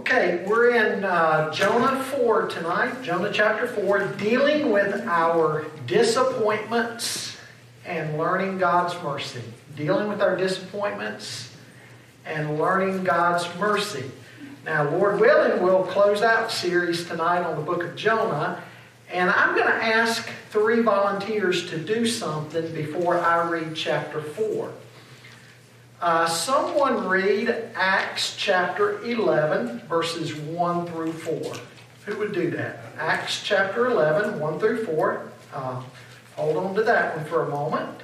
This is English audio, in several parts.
Okay, we're in uh, Jonah 4 tonight, Jonah chapter 4, dealing with our disappointments and learning God's mercy. Dealing with our disappointments and learning God's mercy. Now, Lord willing, we'll close out series tonight on the book of Jonah, and I'm going to ask three volunteers to do something before I read chapter 4. Uh, someone read Acts chapter 11, verses 1 through 4. Who would do that? Acts chapter 11, 1 through 4. Uh, hold on to that one for a moment.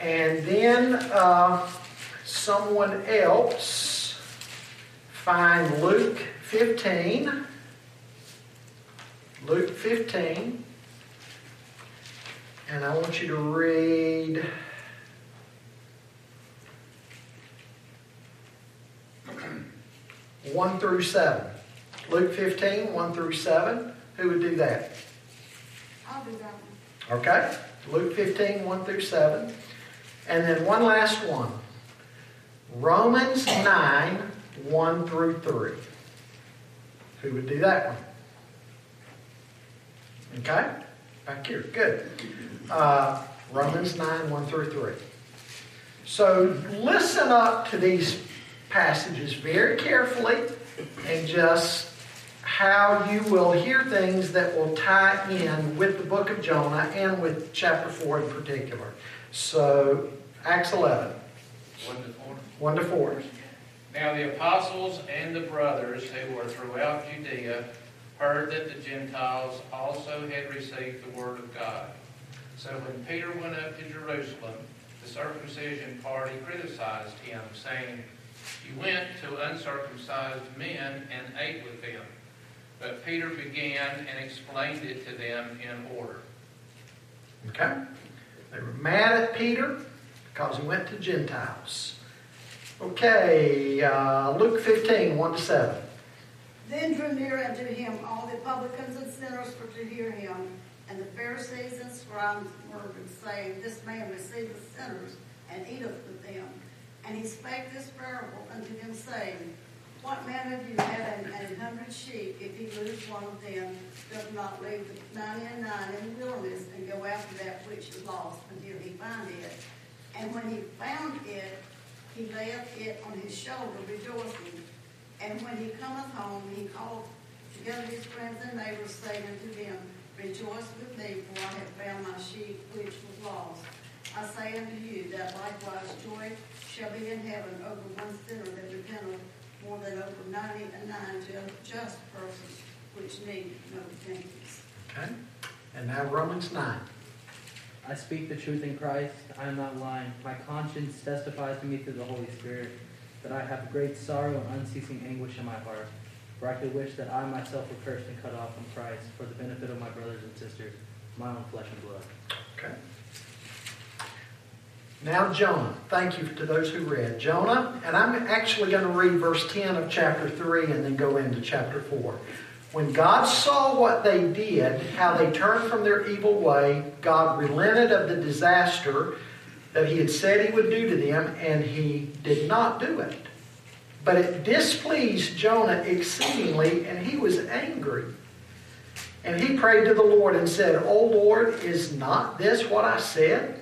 And then uh, someone else find Luke 15. Luke 15. And I want you to read. 1 through 7. Luke 15, 1 through 7. Who would do that? I'll do that one. Okay. Luke 15, 1 through 7. And then one last one. Romans 9, 1 through 3. Who would do that one? Okay? Back here. Good. Uh, Romans 9, 1 through 3. So listen up to these passages very carefully and just how you will hear things that will tie in with the book of Jonah and with chapter 4 in particular. So, Acts 11, 1 to 4. 1 to 4. Now the apostles and the brothers who were throughout Judea heard that the Gentiles also had received the word of God. So when Peter went up to Jerusalem, the circumcision party criticized him, saying, You went to uncircumcised men and ate with them. But Peter began and explained it to them in order. Okay? They were mad at Peter because he went to Gentiles. Okay, uh, Luke 15, 1 to 7. Then drew near unto him all the publicans and sinners for to hear him. And the Pharisees and scribes murmured, saying, This man receiveth sinners and eateth with them. And he spake this parable unto them, saying, What man of you having an hundred sheep, if he lose one of them, doth not leave the ninety and nine in the wilderness, and go after that which is lost until he find it? And when he found it, he layeth it on his shoulder, rejoicing. And when he cometh home, he called together his friends and neighbors, saying unto them, Rejoice with me, for I have found my sheep which was lost. I say unto you that likewise joy shall be in heaven over one sinner that repenteth more than over ninety and nine just persons which need no repentance. Okay? And now Romans 9. I speak the truth in Christ. I am not lying. My conscience testifies to me through the Holy Spirit that I have great sorrow and unceasing anguish in my heart. For I could wish that I myself were cursed and cut off from Christ for the benefit of my brothers and sisters, my own flesh and blood. Okay. Now, Jonah. Thank you to those who read. Jonah, and I'm actually going to read verse 10 of chapter 3 and then go into chapter 4. When God saw what they did, how they turned from their evil way, God relented of the disaster that he had said he would do to them, and he did not do it. But it displeased Jonah exceedingly, and he was angry. And he prayed to the Lord and said, O Lord, is not this what I said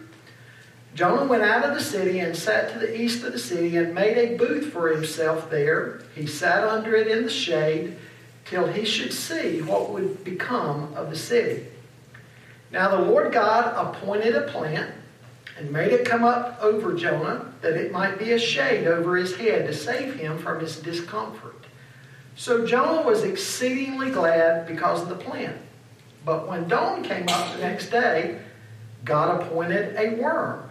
Jonah went out of the city and sat to the east of the city and made a booth for himself there. He sat under it in the shade till he should see what would become of the city. Now the Lord God appointed a plant and made it come up over Jonah that it might be a shade over his head to save him from his discomfort. So Jonah was exceedingly glad because of the plant. But when dawn came up the next day, God appointed a worm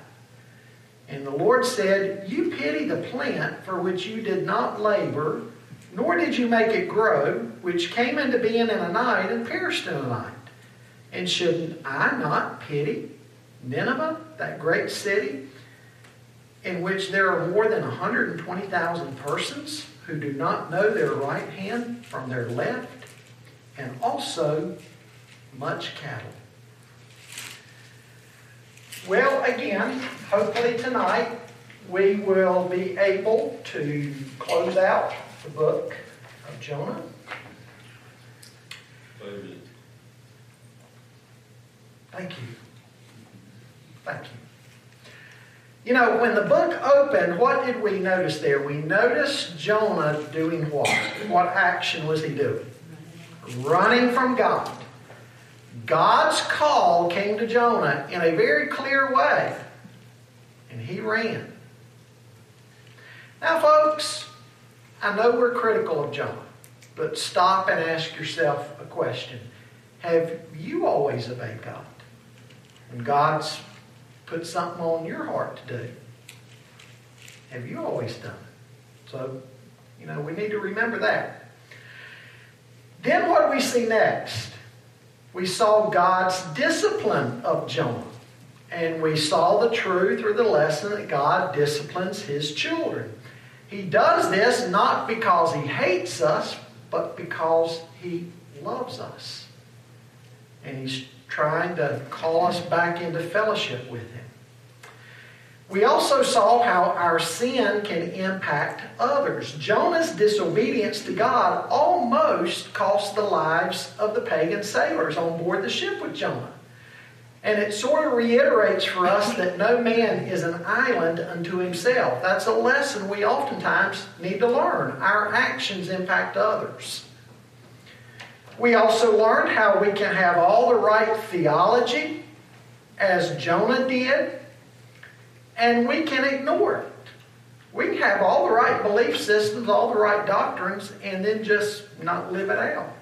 And the Lord said, You pity the plant for which you did not labor, nor did you make it grow, which came into being in a night and perished in a night. And shouldn't I not pity Nineveh, that great city, in which there are more than 120,000 persons who do not know their right hand from their left, and also much cattle? Well, again, hopefully tonight we will be able to close out the book of Jonah. Amen. Thank you. Thank you. You know, when the book opened, what did we notice there? We noticed Jonah doing what? What action was he doing? Running from God. God's call came to Jonah in a very clear way, and he ran. Now, folks, I know we're critical of Jonah, but stop and ask yourself a question. Have you always obeyed God? When God's put something on your heart to do, have you always done it? So, you know, we need to remember that. Then what do we see next? We saw God's discipline of Jonah. And we saw the truth or the lesson that God disciplines his children. He does this not because he hates us, but because he loves us. And he's trying to call us back into fellowship with him. We also saw how our sin can impact others. Jonah's disobedience to God almost cost the lives of the pagan sailors on board the ship with Jonah. And it sort of reiterates for us that no man is an island unto himself. That's a lesson we oftentimes need to learn. Our actions impact others. We also learned how we can have all the right theology, as Jonah did, and we can ignore it. We can have all the right belief systems, all the right doctrines, and then just not live it out.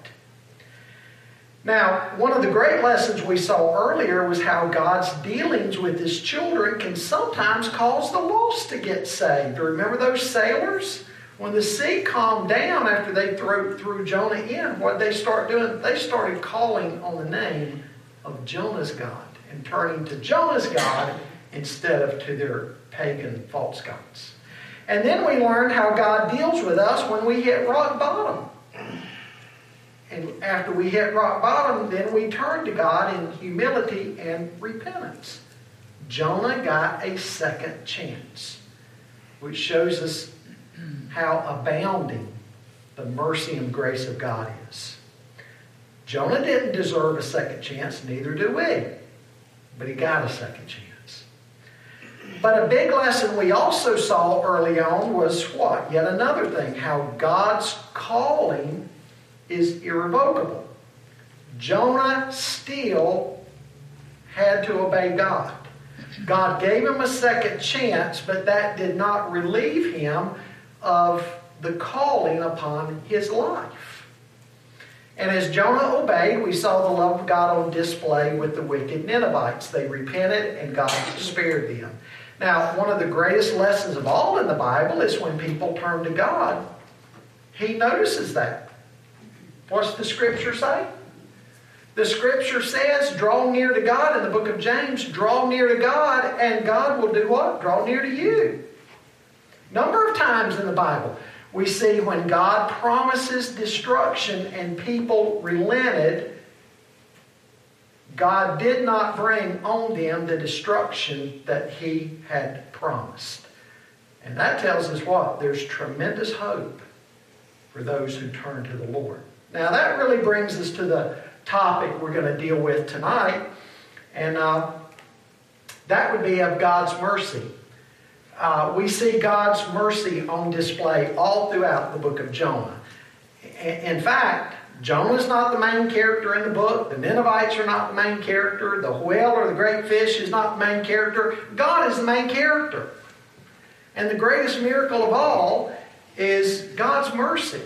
Now, one of the great lessons we saw earlier was how God's dealings with his children can sometimes cause the lost to get saved. Remember those sailors? When the sea calmed down after they threw, threw Jonah in, what they start doing? They started calling on the name of Jonah's God and turning to Jonah's God instead of to their pagan false gods. And then we learned how God deals with us when we hit rock bottom. And after we hit rock bottom, then we turn to God in humility and repentance. Jonah got a second chance, which shows us how abounding the mercy and grace of God is. Jonah didn't deserve a second chance, neither do we. But he got a second chance. But a big lesson we also saw early on was what? Yet another thing how God's calling is irrevocable. Jonah still had to obey God. God gave him a second chance, but that did not relieve him of the calling upon his life. And as Jonah obeyed, we saw the love of God on display with the wicked Ninevites. They repented and God spared them. Now, one of the greatest lessons of all in the Bible is when people turn to God, He notices that. What's the scripture say? The scripture says, draw near to God in the book of James, draw near to God, and God will do what? Draw near to you. Number of times in the Bible, we see when God promises destruction and people relented, God did not bring on them the destruction that He had promised. And that tells us what? There's tremendous hope for those who turn to the Lord. Now, that really brings us to the topic we're going to deal with tonight, and uh, that would be of God's mercy. Uh, we see God's mercy on display all throughout the book of Jonah. In fact, Jonah's not the main character in the book. The Ninevites are not the main character. The whale or the great fish is not the main character. God is the main character. And the greatest miracle of all is God's mercy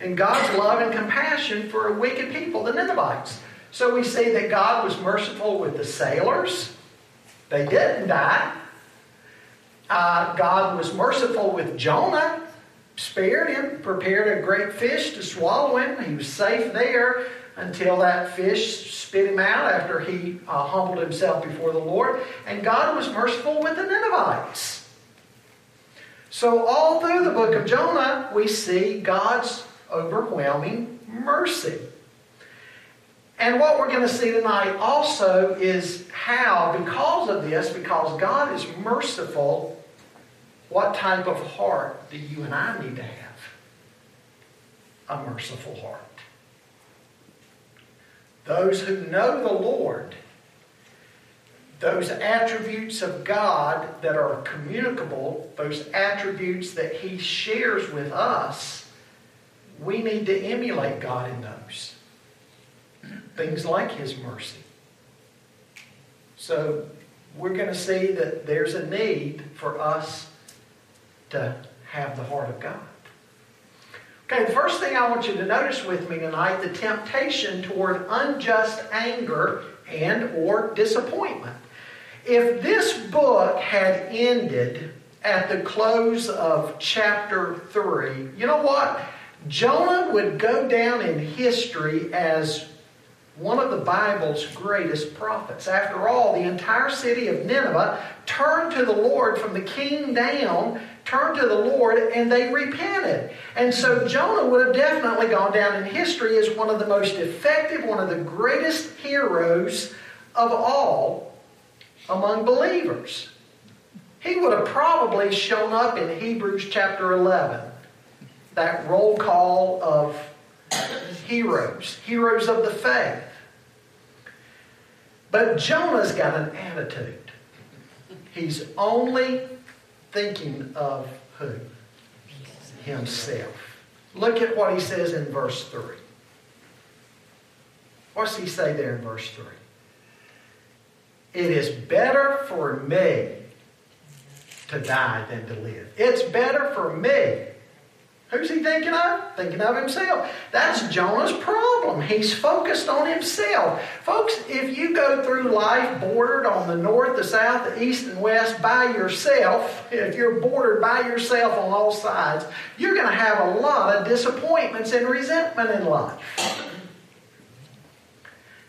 and God's love and compassion for a wicked people, the Ninevites. So we see that God was merciful with the sailors. They didn't die. Uh, God was merciful with Jonah, spared him, prepared a great fish to swallow him. He was safe there until that fish spit him out after he uh, humbled himself before the Lord. And God was merciful with the Ninevites. So, all through the book of Jonah, we see God's overwhelming mercy. And what we're going to see tonight also is how, because of this, because God is merciful, what type of heart do you and I need to have? A merciful heart. Those who know the Lord, those attributes of God that are communicable, those attributes that He shares with us, we need to emulate God in those. Things like His mercy. So we're going to see that there's a need for us to have the heart of God. Okay, the first thing I want you to notice with me tonight, the temptation toward unjust anger and or disappointment. If this book had ended at the close of chapter 3, you know what? Jonah would go down in history as one of the Bible's greatest prophets. After all, the entire city of Nineveh turned to the Lord from the king down, turned to the Lord, and they repented. And so Jonah would have definitely gone down in history as one of the most effective, one of the greatest heroes of all among believers. He would have probably shown up in Hebrews chapter 11, that roll call of heroes, heroes of the faith. But Jonah's got an attitude. He's only thinking of who? Himself. Look at what he says in verse 3. What's he say there in verse 3? It is better for me to die than to live. It's better for me Who's he thinking of? Thinking of himself. That's Jonah's problem. He's focused on himself. Folks, if you go through life bordered on the north, the south, the east, and west by yourself, if you're bordered by yourself on all sides, you're going to have a lot of disappointments and resentment in life.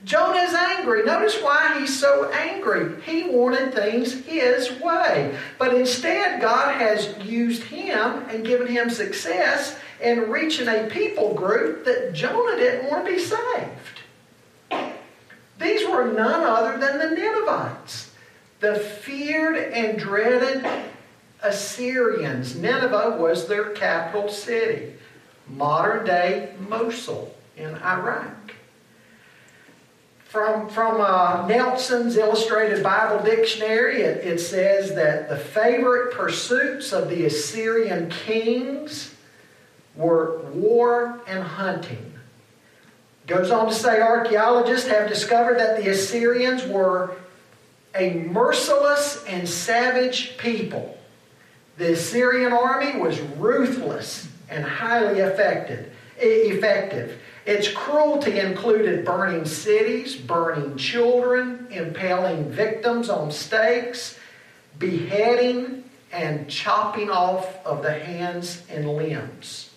Jonah is angry. Notice why he's so angry. He wanted things his way. But instead, God has used him and given him success in reaching a people group that Jonah didn't want to be saved. These were none other than the Ninevites, the feared and dreaded Assyrians. Nineveh was their capital city, modern day Mosul in Iraq. From, from uh, Nelson's Illustrated Bible Dictionary, it, it says that the favorite pursuits of the Assyrian kings were war and hunting. Goes on to say archaeologists have discovered that the Assyrians were a merciless and savage people. The Assyrian army was ruthless and highly effective. Effective. Its cruelty included burning cities, burning children, impaling victims on stakes, beheading, and chopping off of the hands and limbs.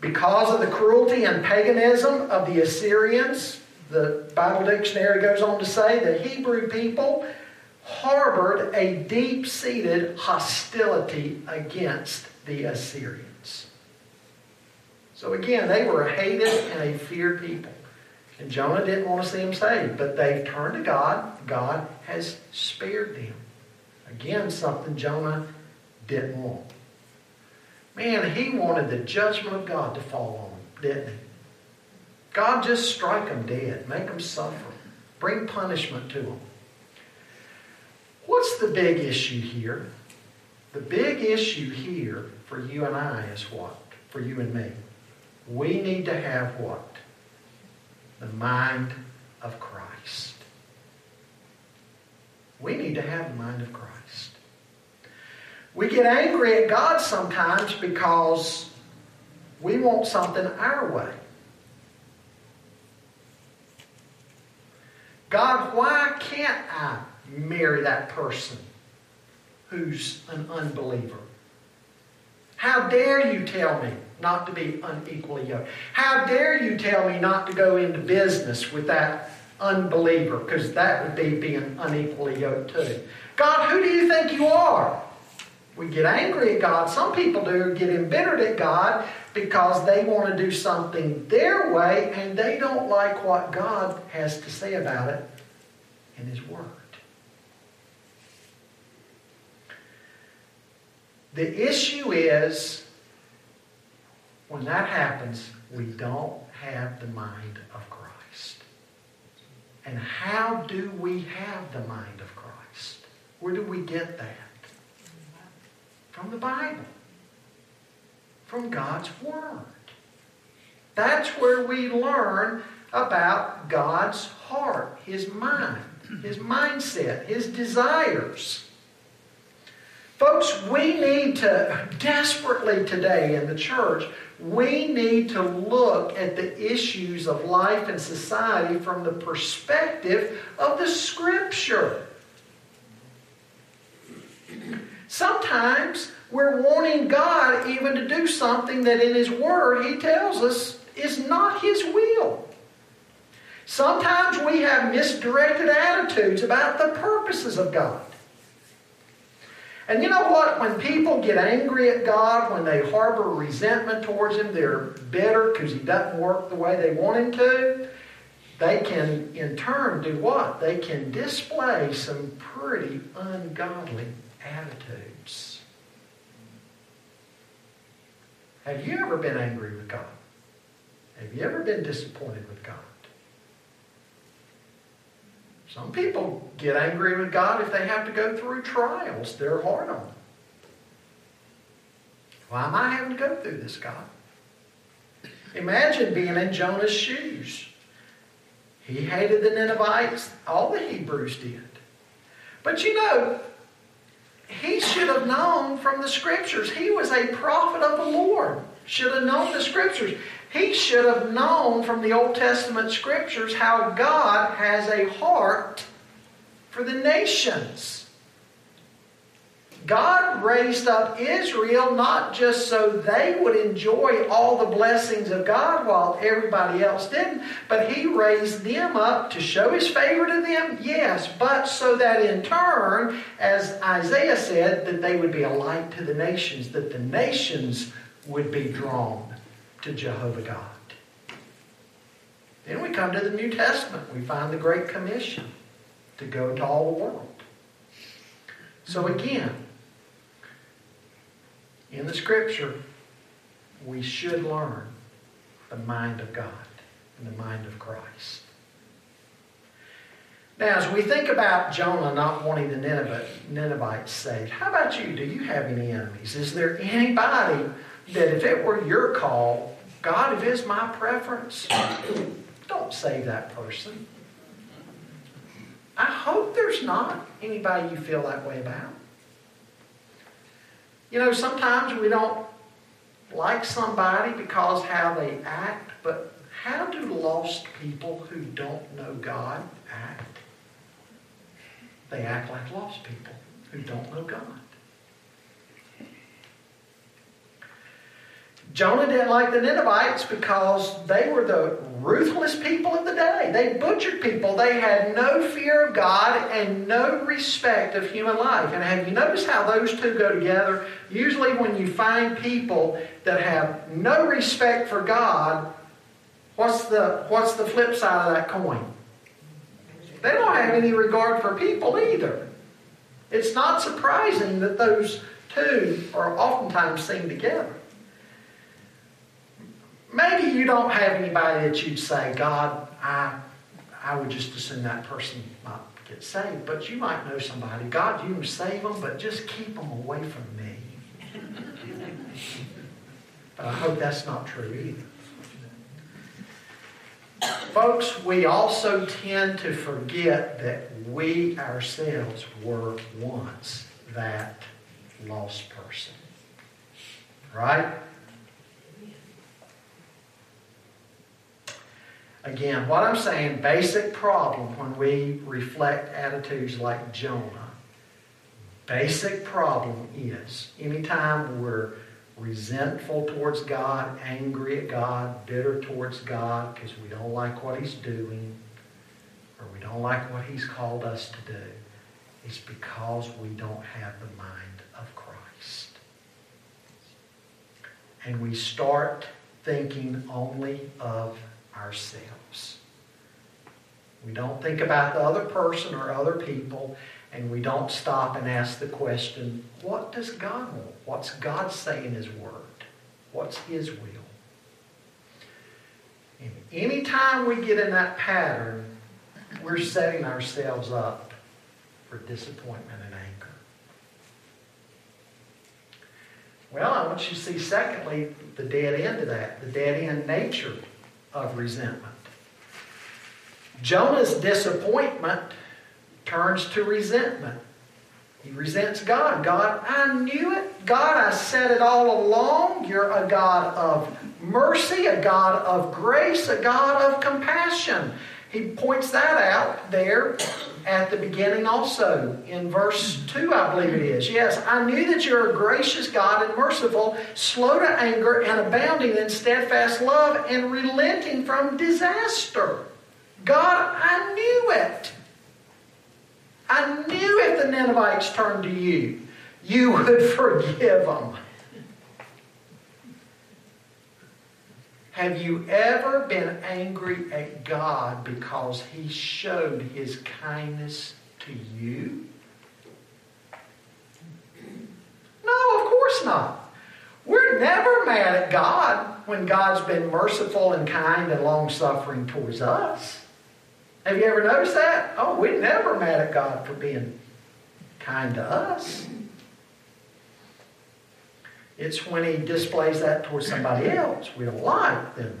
Because of the cruelty and paganism of the Assyrians, the Bible dictionary goes on to say the Hebrew people harbored a deep seated hostility against the Assyrians. So again, they were a hated and a feared people. And Jonah didn't want to see them saved, but they've turned to God. God has spared them. Again, something Jonah didn't want. Man, he wanted the judgment of God to fall on them, didn't he? God just strike them dead, make them suffer, bring punishment to them. What's the big issue here? The big issue here for you and I is what? For you and me We need to have what? The mind of Christ. We need to have the mind of Christ. We get angry at God sometimes because we want something our way. God, why can't I marry that person who's an unbeliever? How dare you tell me not to be unequally yoked? How dare you tell me not to go into business with that unbeliever? Because that would be being unequally yoked too. God, who do you think you are? We get angry at God. Some people do get embittered at God because they want to do something their way and they don't like what God has to say about it in His Word. The issue is when that happens, we don't have the mind of Christ. And how do we have the mind of Christ? Where do we get that? From the Bible from God's Word. That's where we learn about God's heart, His mind, His mindset, His desires. Folks, we need to desperately today in the church, we need to look at the issues of life and society from the perspective of the Scripture. Sometimes we're wanting God even to do something that in His Word He tells us is not His will. Sometimes we have misdirected attitudes about the purposes of God. And you know what? When people get angry at God, when they harbor resentment towards Him, they're bitter because He doesn't work the way they want Him to, they can in turn do what? They can display some pretty ungodly attitudes. Have you ever been angry with God? Have you ever been disappointed with God? Some people get angry with God if they have to go through trials. They're hard on them. Why am I having to go through this, God? Imagine being in Jonah's shoes. He hated the Ninevites. All the Hebrews did. But you know, he should have known from the scriptures. He was a prophet of the Lord. Should have known the scriptures. He should have known from the Old Testament scriptures how God has a heart for the nations. God raised up Israel not just so they would enjoy all the blessings of God while everybody else didn't, but He raised them up to show His favor to them, yes, but so that in turn, as Isaiah said, that they would be a light to the nations, that the nations would be drawn to Jehovah God. Then we come to the New Testament. We find the Great Commission to go to all the world. So again, in the scripture, we should learn the mind of God and the mind of Christ. Now, as we think about Jonah not wanting the Ninevites saved, how about you? Do you have any enemies? Is there anybody that if it were your call, God, if it's my preference, don't save that person? I hope there's not anybody you feel that way about. You know, sometimes we don't like somebody because how they act, but how do lost people who don't know God act? They act like lost people who don't know God. Jonah didn't like the Ninevites because they were the ruthless people of the day. They butchered people. They had no fear of God and no respect of human life. And have you noticed how those two go together? Usually, when you find people that have no respect for God, what's the, what's the flip side of that coin? They don't have any regard for people either. It's not surprising that those two are oftentimes seen together. Maybe you don't have anybody that you'd say, God, I, I would just assume that person might get saved. But you might know somebody. God, you can save them, but just keep them away from me. but I hope that's not true either. Folks, we also tend to forget that we ourselves were once that lost person. Right? Again, what I'm saying, basic problem when we reflect attitudes like Jonah, basic problem is anytime we're resentful towards God, angry at God, bitter towards God because we don't like what He's doing or we don't like what He's called us to do, it's because we don't have the mind of Christ. And we start thinking only of ourselves. We don't think about the other person or other people, and we don't stop and ask the question, what does God want? What's God say in His Word? What's His will? And anytime we get in that pattern, we're setting ourselves up for disappointment and anger. Well, I want you to see, secondly, the dead end of that, the dead end nature of resentment. Jonah's disappointment turns to resentment. He resents God. God, I knew it. God, I said it all along. You're a God of mercy, a God of grace, a God of compassion. He points that out there at the beginning also in verse 2, I believe it is. Yes, I knew that you're a gracious God and merciful, slow to anger, and abounding in steadfast love, and relenting from disaster. God, I knew it. I knew if the Ninevites turned to you, you would forgive them. Have you ever been angry at God because He showed His kindness to you? No, of course not. We're never mad at God when God's been merciful and kind and long suffering towards us. Have you ever noticed that? Oh, we're never mad at God for being kind to us. It's when he displays that towards somebody else we don't like, then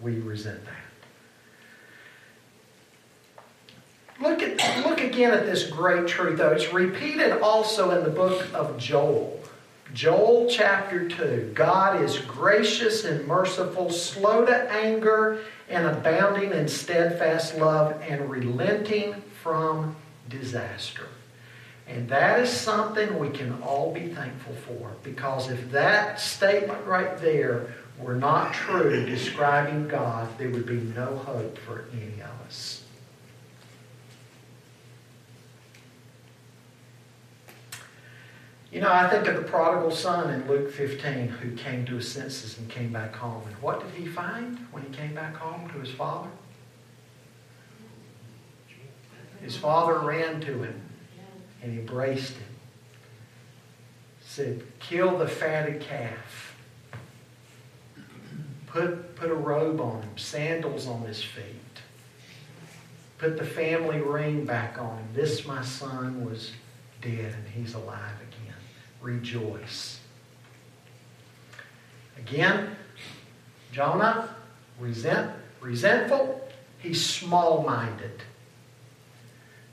we resent that. Look at look again at this great truth, though. It's repeated also in the book of Joel. Joel chapter 2. God is gracious and merciful, slow to anger, and abounding in steadfast love, and relenting from disaster. And that is something we can all be thankful for because if that statement right there were not true describing God, there would be no hope for any of us. You know, I think of the prodigal son in Luke 15 who came to his senses and came back home. And what did he find when he came back home to his father? His father ran to him and embraced him. Said, kill the fatted calf. Put, put a robe on him, sandals on his feet. Put the family ring back on him. This, my son, was dead and he's alive again. Rejoice. Again, Jonah, resent, resentful, he's small minded.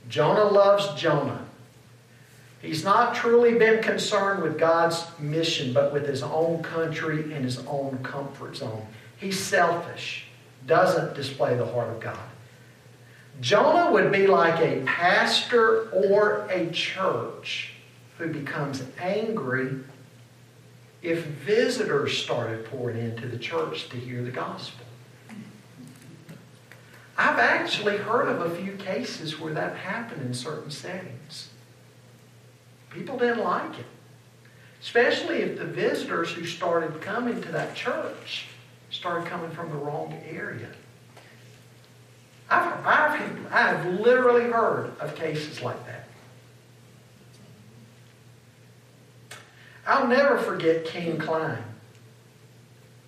Jonah loves Jonah. He's not truly been concerned with God's mission, but with his own country and his own comfort zone. He's selfish, doesn't display the heart of God. Jonah would be like a pastor or a church who becomes angry if visitors started pouring into the church to hear the gospel. I've actually heard of a few cases where that happened in certain settings. People didn't like it. Especially if the visitors who started coming to that church started coming from the wrong area. I've, I've, I've literally heard of cases like that. I'll never forget King Klein.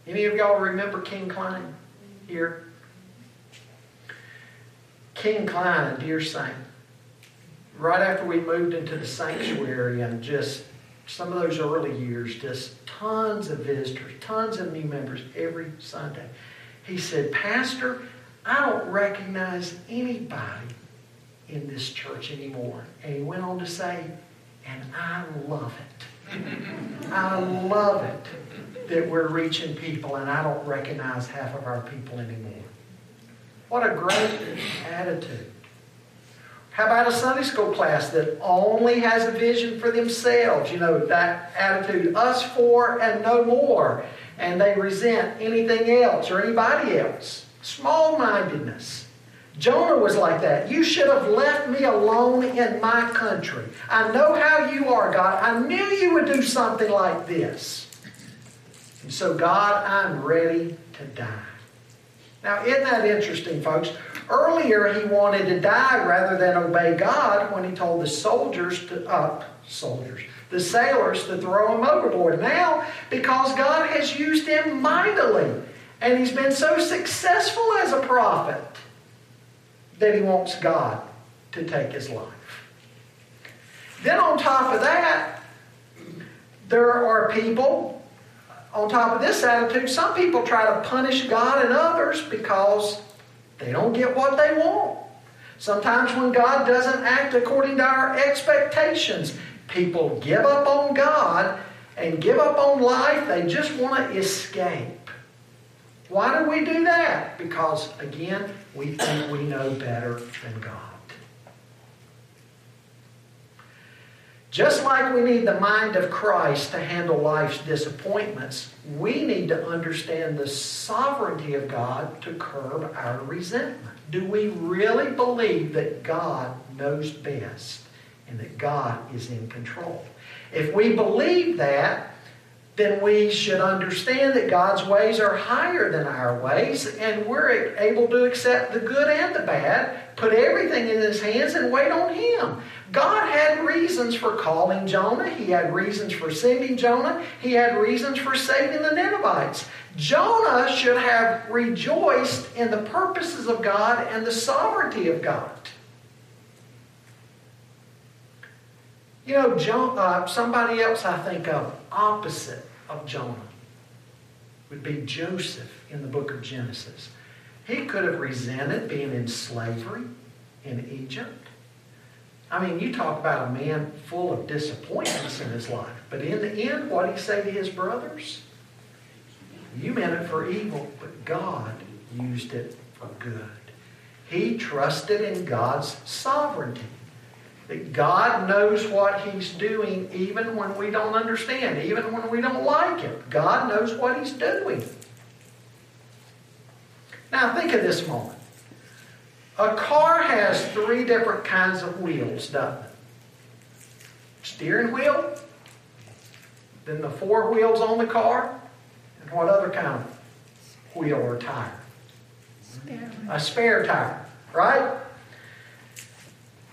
Any of y'all remember King Klein here? King Klein, a dear saint right after we moved into the sanctuary and just some of those early years, just tons of visitors, tons of new members every Sunday. He said, Pastor, I don't recognize anybody in this church anymore. And he went on to say, and I love it. I love it that we're reaching people and I don't recognize half of our people anymore. What a great attitude. How about a Sunday school class that only has a vision four themselves? You know, that attitude, us for and no more. And they resent anything else or anybody else. Small mindedness. Jonah was like that. You should have left me alone in my country. I know how you are, God. I knew you would do something like this. And so, God, I'm ready to die. Now, isn't that interesting, folks? Earlier, he wanted to die rather than obey God when he told the soldiers to, uh, soldiers, the sailors to throw him overboard. Now, because God has used him mightily, and he's been so successful as a prophet that he wants God to take his life. Then, on top of that, there are people, on top of this attitude, some people try to punish God and others because they don't get what they want. Sometimes when God doesn't act according to our expectations, people give up on God and give up on life. They just want to escape. Why do we do that? Because, again, we think we know better than God. Just like we need the mind of Christ to handle life's disappointments, we need to understand the sovereignty of God to curb our resentment. Do we really believe that God knows best and that God is in control? If we believe that, then we should understand that God's ways are higher than our ways, and we're able to accept the good and the bad, put everything in His hands, and wait on Him. God had reasons for calling Jonah. He had reasons for sending Jonah. He had reasons for saving the Ninevites. Jonah should have rejoiced in the purposes of God and the sovereignty of God. You know, uh, somebody else I think of, opposite of Jonah, would be Joseph in the book of Genesis. He could have resented being in slavery in Egypt. I mean, you talk about a man full of disappointments in his life. But in the end, what did he say to his brothers? You meant it for evil, but God used it for good. He trusted in God's sovereignty. That God knows what He's doing even when we don't understand, even when we don't like Him. God knows what He's doing. Now, think of this moment. A car has three different kinds of wheels, doesn't it? Steering wheel, then the four wheels on the car, and what other kind of wheel or tire? Spare. A spare tire, right?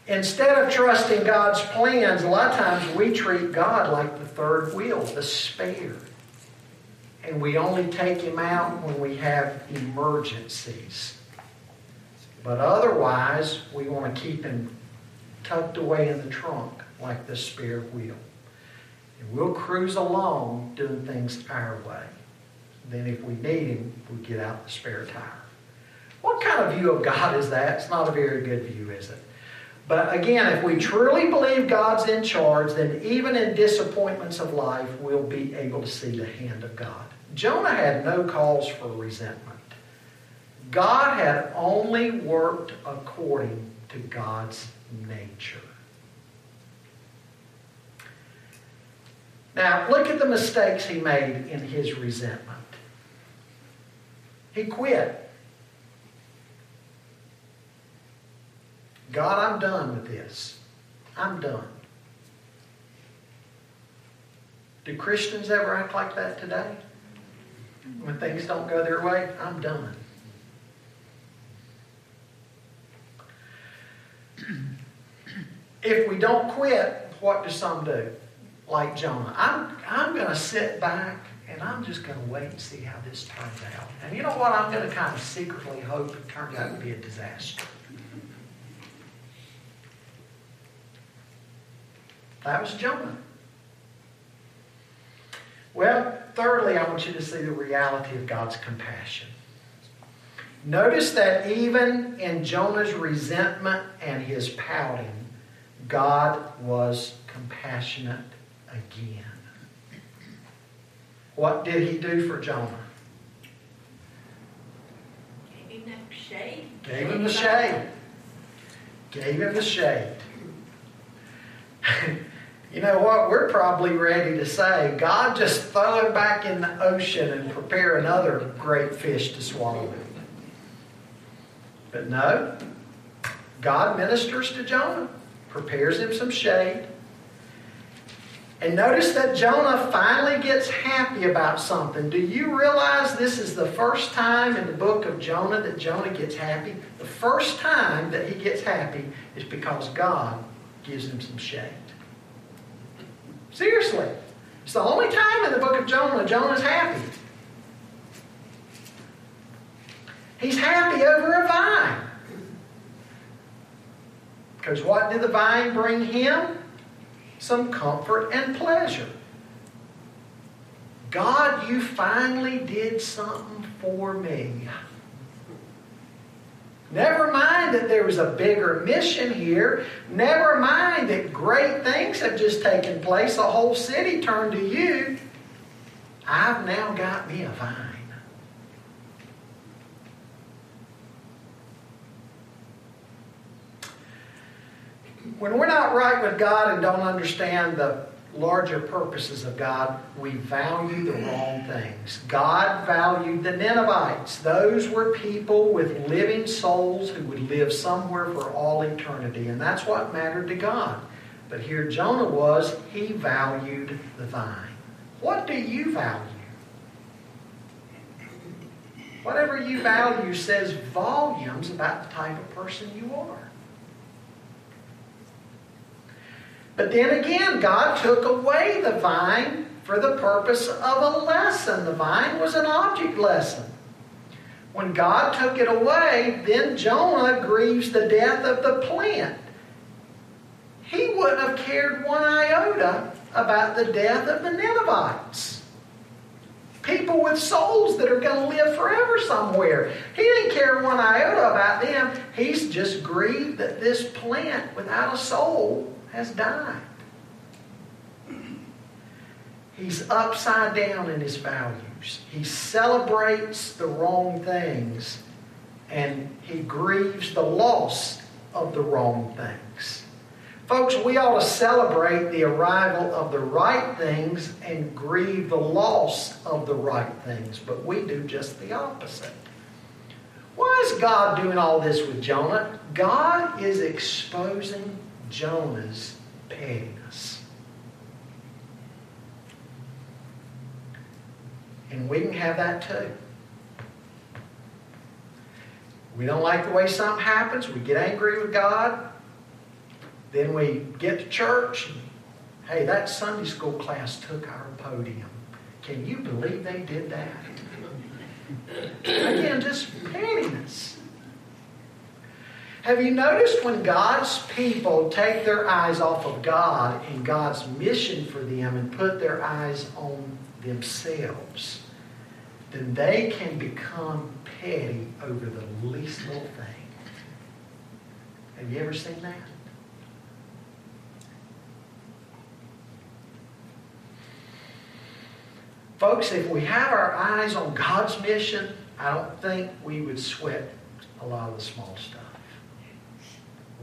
Instead of trusting God's plans, a lot of times we treat God like the third wheel, the spare. And we only take him out when we have emergencies. But otherwise, we want to keep him tucked away in the trunk like the spare wheel. And we'll cruise along doing things our way. Then if we need him, we get out the spare tire. What kind of view of God is that? It's not a very good view, is it? But again, if we truly believe God's in charge, then even in disappointments of life, we'll be able to see the hand of God. Jonah had no cause for resentment. God had only worked according to God's nature. Now, look at the mistakes he made in his resentment. He quit. God, I'm done with this. I'm done. Do Christians ever act like that today? When things don't go their way, I'm done. If we don't quit, what do some do? Like Jonah. I'm, I'm going to sit back and I'm just going to wait and see how this turns out. And you know what? I'm going to kind of secretly hope it turns out to be a disaster. That was Jonah. Well, thirdly, I want you to see the reality of God's compassion. Notice that even in Jonah's resentment and his pouting, God was compassionate again. What did he do for Jonah? Gave him that shade. Gave him the shade. Gave him the shade. you know what? We're probably ready to say, God, just throw him back in the ocean and prepare another great fish to swallow. It. But no, God ministers to Jonah, prepares him some shade. And notice that Jonah finally gets happy about something. Do you realize this is the first time in the book of Jonah that Jonah gets happy? The first time that he gets happy is because God gives him some shade. Seriously. It's the only time in the book of Jonah Jonah's happy. He's happy over a vine. Because what did the vine bring him? Some comfort and pleasure. God, you finally did something for me. Never mind that there was a bigger mission here. Never mind that great things have just taken place. A whole city turned to you. I've now got me a vine. When we're not right with God and don't understand the larger purposes of God, we value the wrong things. God valued the Ninevites. Those were people with living souls who would live somewhere for all eternity, and that's what mattered to God. But here Jonah was, he valued the vine. What do you value? Whatever you value says volumes about the type of person you are. But then again, God took away the vine for the purpose of a lesson. The vine was an object lesson. When God took it away, then Jonah grieves the death of the plant. He wouldn't have cared one iota about the death of the Ninevites. People with souls that are going to live forever somewhere. He didn't care one iota about them. He's just grieved that this plant without a soul has died. He's upside down in his values. He celebrates the wrong things and he grieves the loss of the wrong things. Folks, we ought to celebrate the arrival of the right things and grieve the loss of the right things, but we do just the opposite. Why is God doing all this with Jonah? God is exposing Jonah's pettiness. And we can have that too. We don't like the way something happens, we get angry with God, then we get to church. Hey, that Sunday school class took our podium. Can you believe they did that? Again, just pettiness. Have you noticed when God's people take their eyes off of God and God's mission for them and put their eyes on themselves, then they can become petty over the least little thing. Have you ever seen that? Folks, if we have our eyes on God's mission, I don't think we would sweat a lot of the small stuff.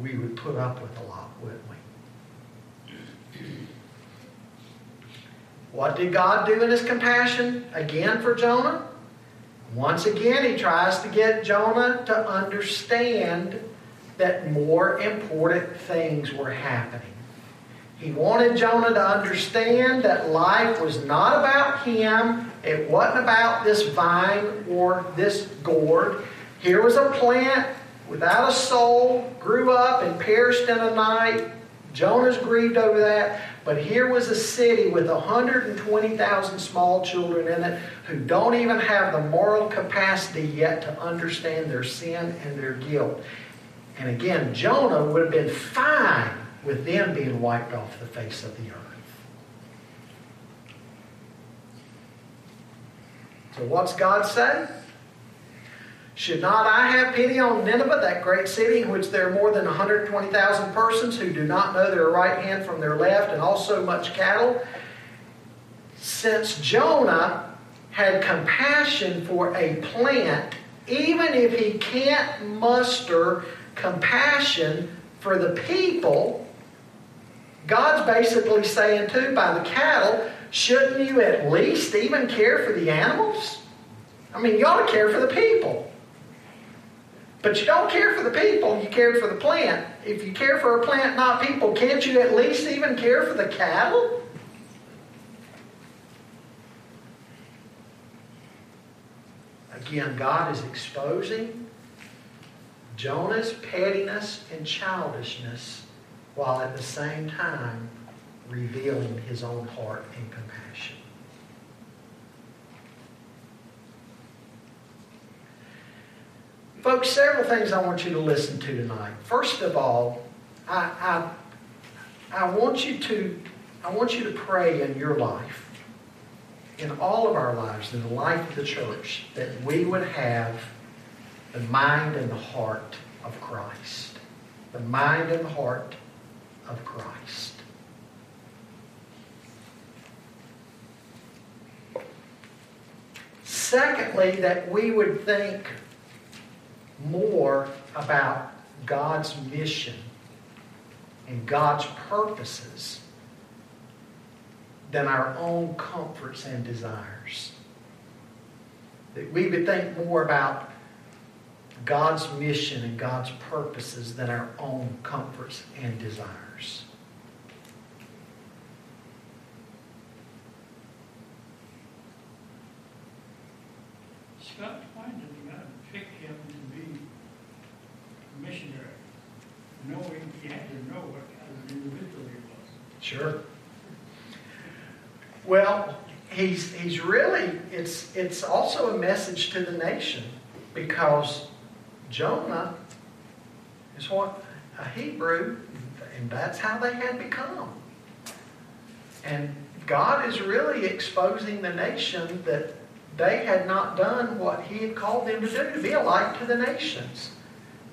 We would put up with a lot, wouldn't we? What did God do in his compassion again for Jonah? Once again, he tries to get Jonah to understand that more important things were happening. He wanted Jonah to understand that life was not about him. It wasn't about this vine or this gourd. Here was a plant without a soul, grew up and perished in a night. Jonah's grieved over that. But here was a city with 120,000 small children in it who don't even have the moral capacity yet to understand their sin and their guilt. And again, Jonah would have been fine with them being wiped off the face of the earth. So, what's God say? Should not I have pity on Nineveh, that great city in which there are more than 120,000 persons who do not know their right hand from their left, and also much cattle? Since Jonah had compassion for a plant, even if he can't muster compassion for the people, God's basically saying, too, by the cattle, shouldn't you at least even care for the animals? I mean, you ought to care for the people. But you don't care for the people, you care for the plant. If you care for a plant, not people, can't you at least even care for the cattle? Again, God is exposing Jonah's pettiness and childishness while at the same time revealing his own heart and compassion. Folks, several things I want you to listen to tonight. First of all, I, I, I, want you to, I want you to pray in your life, in all of our lives, in the life of the church, that we would have the mind and the heart of Christ. The mind and the heart of Christ. Secondly, that we would think more about God's mission and God's purposes than our own comforts and desires. That we would think more about God's mission and God's purposes than our own comforts and desires. Scott, why did God pick him missionary? Knowing, he had to know what kind of individual he was. Sure. Well, he's, he's really, it's, it's also a message to the nation because Jonah is what? A Hebrew, and that's how they had become. And God is really exposing the nation that they had not done what He had called them to do, to be a light to the nations.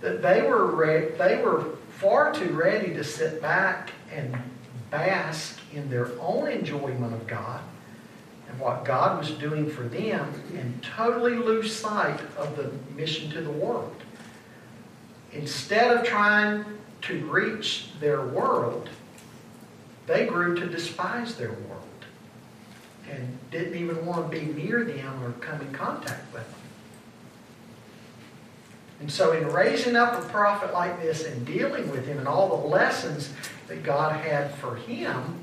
That they were, re- they were far too ready to sit back and bask in their own enjoyment of God and what God was doing for them and totally lose sight of the mission to the world. Instead of trying to reach their world, they grew to despise their world and didn't even want to be near them or come in contact with them. And so, in raising up a prophet like this and dealing with him and all the lessons that God had for him,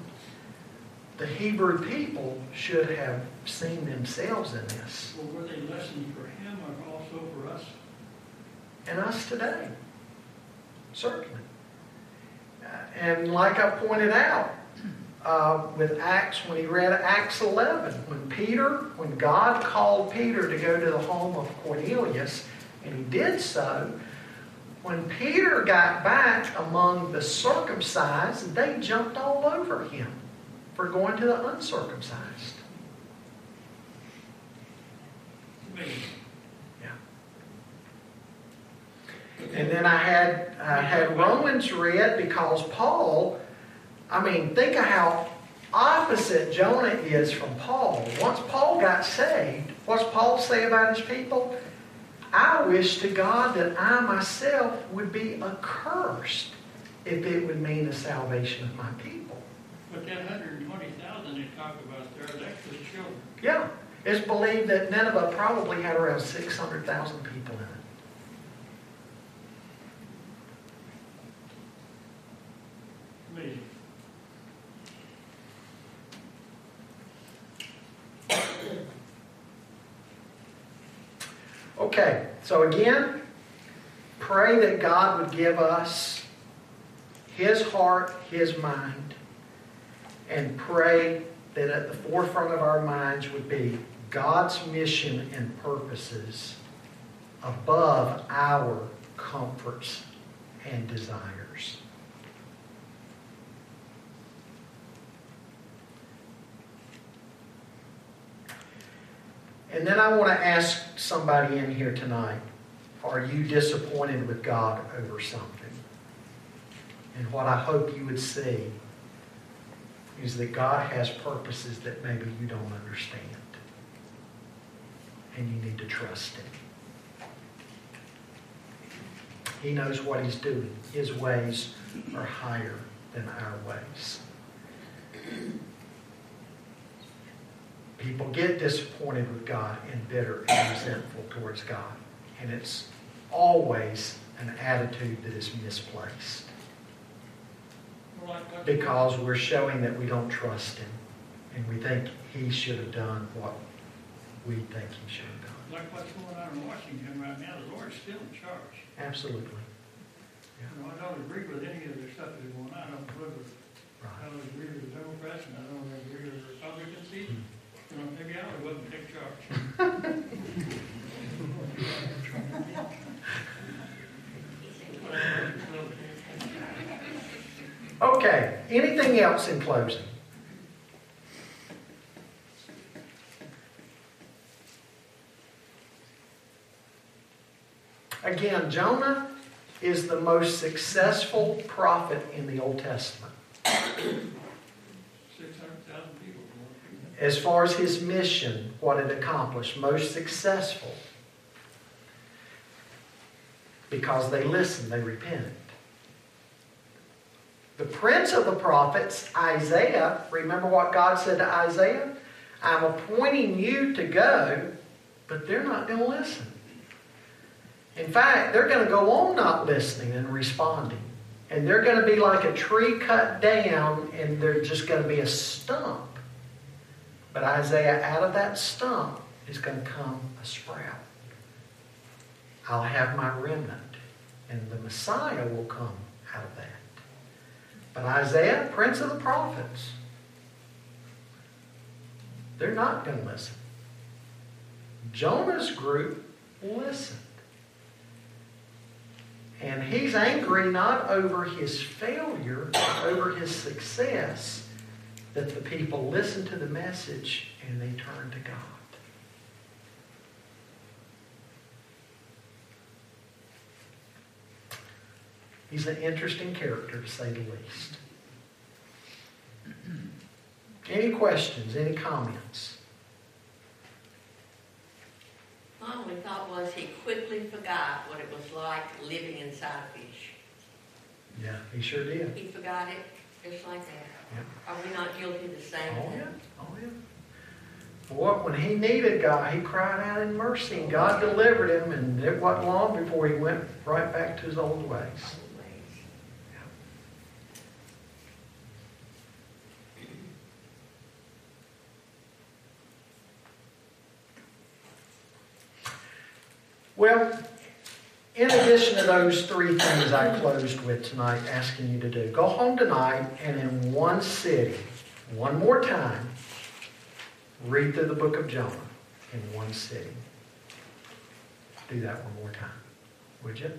the Hebrew people should have seen themselves in this. Well, were they lessons for him or also for us? And us today. Certainly. Uh, and like I pointed out, uh, with Acts, when he read Acts 11, when Peter, when God called Peter to go to the home of Cornelius, and he did so, when Peter got back among the circumcised, they jumped all over him for going to the uncircumcised. Amazing. And then I had I had Romans read because Paul, I mean, think of how opposite Jonah is from Paul. Once Paul got saved, what's Paul say about his people? I wish to God that I myself would be accursed if it would mean the salvation of my people. But that hundred and twenty thousand they talk about there, that's the children. Yeah, it's believed that Nineveh probably had around 600,000 people in it. Okay, so again, pray that God would give us His heart, His mind, and pray that at the forefront of our minds would be God's mission and purposes above our comforts and desires. And then I want to ask somebody in here tonight are you disappointed with God over something? And what I hope you would see is that God has purposes that maybe you don't understand. And you need to trust Him. He knows what He's doing. His ways are higher than our ways. People get disappointed with God and bitter and resentful towards God. And it's always an attitude that is misplaced Well, like what's- because we're showing that we don't trust Him and we think He should have done what we think He should have done. Like what's going on in Washington right now, the Lord's still in charge. Absolutely. You know, I don't agree with any of the stuff that's going on. I don't agree with, I don't agree with the Democrats and I don't agree with the Republicans either. Hmm. You know, maybe I would not take charge. Okay, anything else in closing? Again, Jonah is the most successful prophet in the Old Testament. Six hundred thousand people. As far as his mission, what it accomplished, most successful. Because they listened, they repented. The prince of the prophets, Isaiah, remember what God said to Isaiah? I'm appointing you to go, but they're not going to listen. In fact, they're going to go on not listening and responding. And they're going to be like a tree cut down, and they're just going to be a stump. But Isaiah, out of that stump is going to come a sprout. I'll have my remnant, and the Messiah will come out of that. But Isaiah, prince of the prophets, they're not going to listen. Jonah's group listened. And he's angry not over his failure, but over his success that the people listened to the message and they turned to God. He's an interesting character, to say the least. Any questions? Any comments? My only thought was he quickly forgot what it was like living inside a fish. Yeah, he sure did. He forgot it just like that. Yeah. Are we not guilty of the same Oh, thing? yeah. Oh, yeah. Boy, when he needed God, he cried out in mercy, and God delivered him, and it wasn't long before he went right back to his old ways. Always. Well, in addition to those three things I closed with tonight, asking you to do, go home tonight and in one city, one more time, read through the book of Jonah in one city. Do that one more time, would you?